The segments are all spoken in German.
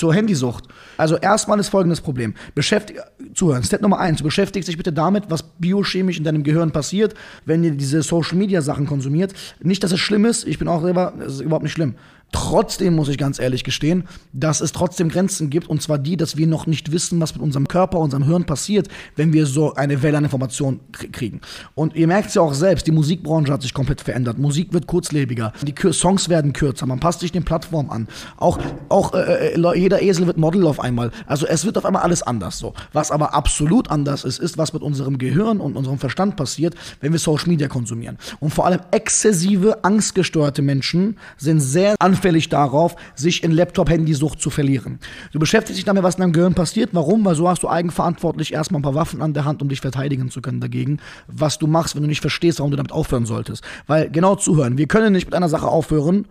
zur Handysucht. Also erstmal ist folgendes Problem. Beschäftig zuhören. Step Nummer eins. Beschäftigt sich bitte damit, was biochemisch in deinem Gehirn passiert, wenn ihr diese Social Media Sachen konsumiert. Nicht, dass es schlimm ist. Ich bin auch selber, es ist überhaupt nicht schlimm. Trotzdem muss ich ganz ehrlich gestehen, dass es trotzdem Grenzen gibt, und zwar die, dass wir noch nicht wissen, was mit unserem Körper, unserem Hirn passiert, wenn wir so eine Welle an Informationen kriegen. Und ihr merkt es ja auch selbst, die Musikbranche hat sich komplett verändert. Musik wird kurzlebiger, die Songs werden kürzer, man passt sich den Plattformen an. Auch, auch äh, äh jeder Esel wird Model auf einmal. Also es wird auf einmal alles anders so. Was aber absolut anders ist, ist, was mit unserem Gehirn und unserem Verstand passiert, wenn wir Social Media konsumieren. Und vor allem exzessive, angstgesteuerte Menschen sind sehr anfällig anfällig darauf, sich in Laptop-Handysucht zu verlieren. Du beschäftigst dich damit, was in deinem Gehirn passiert. Warum? Weil so hast du eigenverantwortlich erstmal ein paar Waffen an der Hand, um dich verteidigen zu können dagegen, was du machst, wenn du nicht verstehst, warum du damit aufhören solltest. Weil genau zuhören, wir können nicht mit einer Sache aufhören,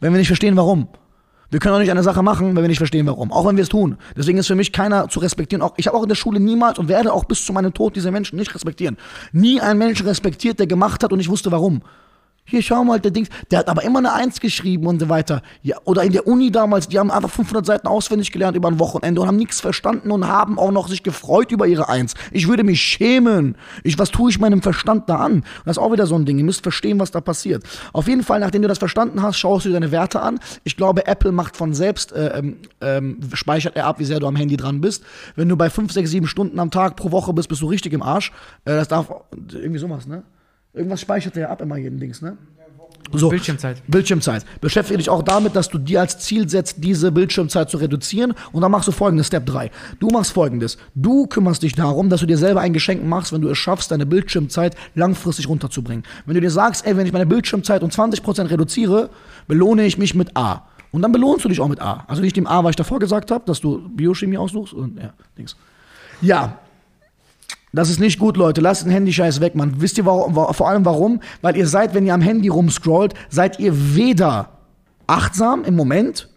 wenn wir nicht verstehen, warum. Wir können auch nicht eine Sache machen, wenn wir nicht verstehen, warum. Auch wenn wir es tun. Deswegen ist für mich keiner zu respektieren. Auch, ich habe auch in der Schule niemals und werde auch bis zu meinem Tod diese Menschen nicht respektieren. Nie einen Menschen respektiert, der gemacht hat und ich wusste warum. Hier, schau mal, der Dings, der hat aber immer eine Eins geschrieben und so weiter. Ja, oder in der Uni damals, die haben einfach 500 Seiten auswendig gelernt über ein Wochenende und haben nichts verstanden und haben auch noch sich gefreut über ihre Eins. Ich würde mich schämen. Ich, was tue ich meinem Verstand da an? das ist auch wieder so ein Ding. Ihr müsst verstehen, was da passiert. Auf jeden Fall, nachdem du das verstanden hast, schaust du deine Werte an. Ich glaube, Apple macht von selbst, äh, ähm, ähm, speichert er ab, wie sehr du am Handy dran bist. Wenn du bei 5, 6, 7 Stunden am Tag pro Woche bist, bist du richtig im Arsch. Äh, das darf irgendwie sowas, ne? Irgendwas speichert er ab immer jeden Dings, ne? So, Bildschirmzeit. Bildschirmzeit. Beschäftige dich auch damit, dass du dir als Ziel setzt, diese Bildschirmzeit zu reduzieren. Und dann machst du folgendes, Step 3. Du machst folgendes. Du kümmerst dich darum, dass du dir selber ein Geschenk machst, wenn du es schaffst, deine Bildschirmzeit langfristig runterzubringen. Wenn du dir sagst, ey, wenn ich meine Bildschirmzeit um 20% reduziere, belohne ich mich mit A. Und dann belohnst du dich auch mit A. Also nicht dem A, was ich davor gesagt habe, dass du Biochemie aussuchst und ja, Dings. Ja, das ist nicht gut, Leute. Lasst den Handyscheiß weg, Mann. Wisst ihr warum, vor allem warum? Weil ihr seid, wenn ihr am Handy rumscrollt, seid ihr weder achtsam im Moment,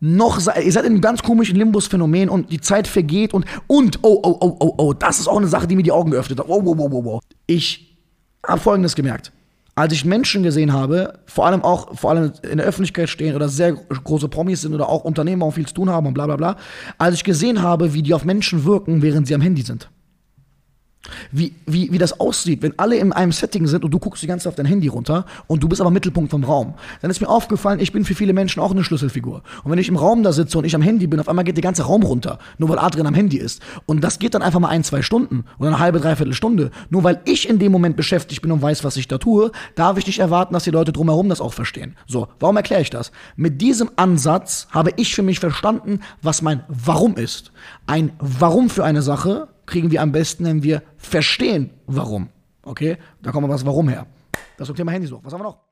noch ihr seid in einem ganz komischen Limbus-Phänomen und die Zeit vergeht und, und, oh, oh, oh, oh, oh, das ist auch eine Sache, die mir die Augen geöffnet hat. Oh, oh, oh, oh, oh. Ich habe Folgendes gemerkt. Als ich Menschen gesehen habe, vor allem auch, vor allem in der Öffentlichkeit stehen oder sehr große Promis sind oder auch Unternehmer auch viel zu tun haben und bla bla bla, als ich gesehen habe, wie die auf Menschen wirken, während sie am Handy sind wie, wie, wie das aussieht, wenn alle in einem Setting sind und du guckst die ganze Zeit auf dein Handy runter und du bist aber Mittelpunkt vom Raum. Dann ist mir aufgefallen, ich bin für viele Menschen auch eine Schlüsselfigur. Und wenn ich im Raum da sitze und ich am Handy bin, auf einmal geht der ganze Raum runter, nur weil Adrian am Handy ist. Und das geht dann einfach mal ein, zwei Stunden oder eine halbe, dreiviertel Stunde. Nur weil ich in dem Moment beschäftigt bin und weiß, was ich da tue, darf ich nicht erwarten, dass die Leute drumherum das auch verstehen. So, warum erkläre ich das? Mit diesem Ansatz habe ich für mich verstanden, was mein Warum ist. Ein Warum für eine Sache kriegen wir am besten, wenn wir verstehen, warum. Okay? Da kommen wir was Warum her. Das zum Thema Handysucht. Was haben wir noch?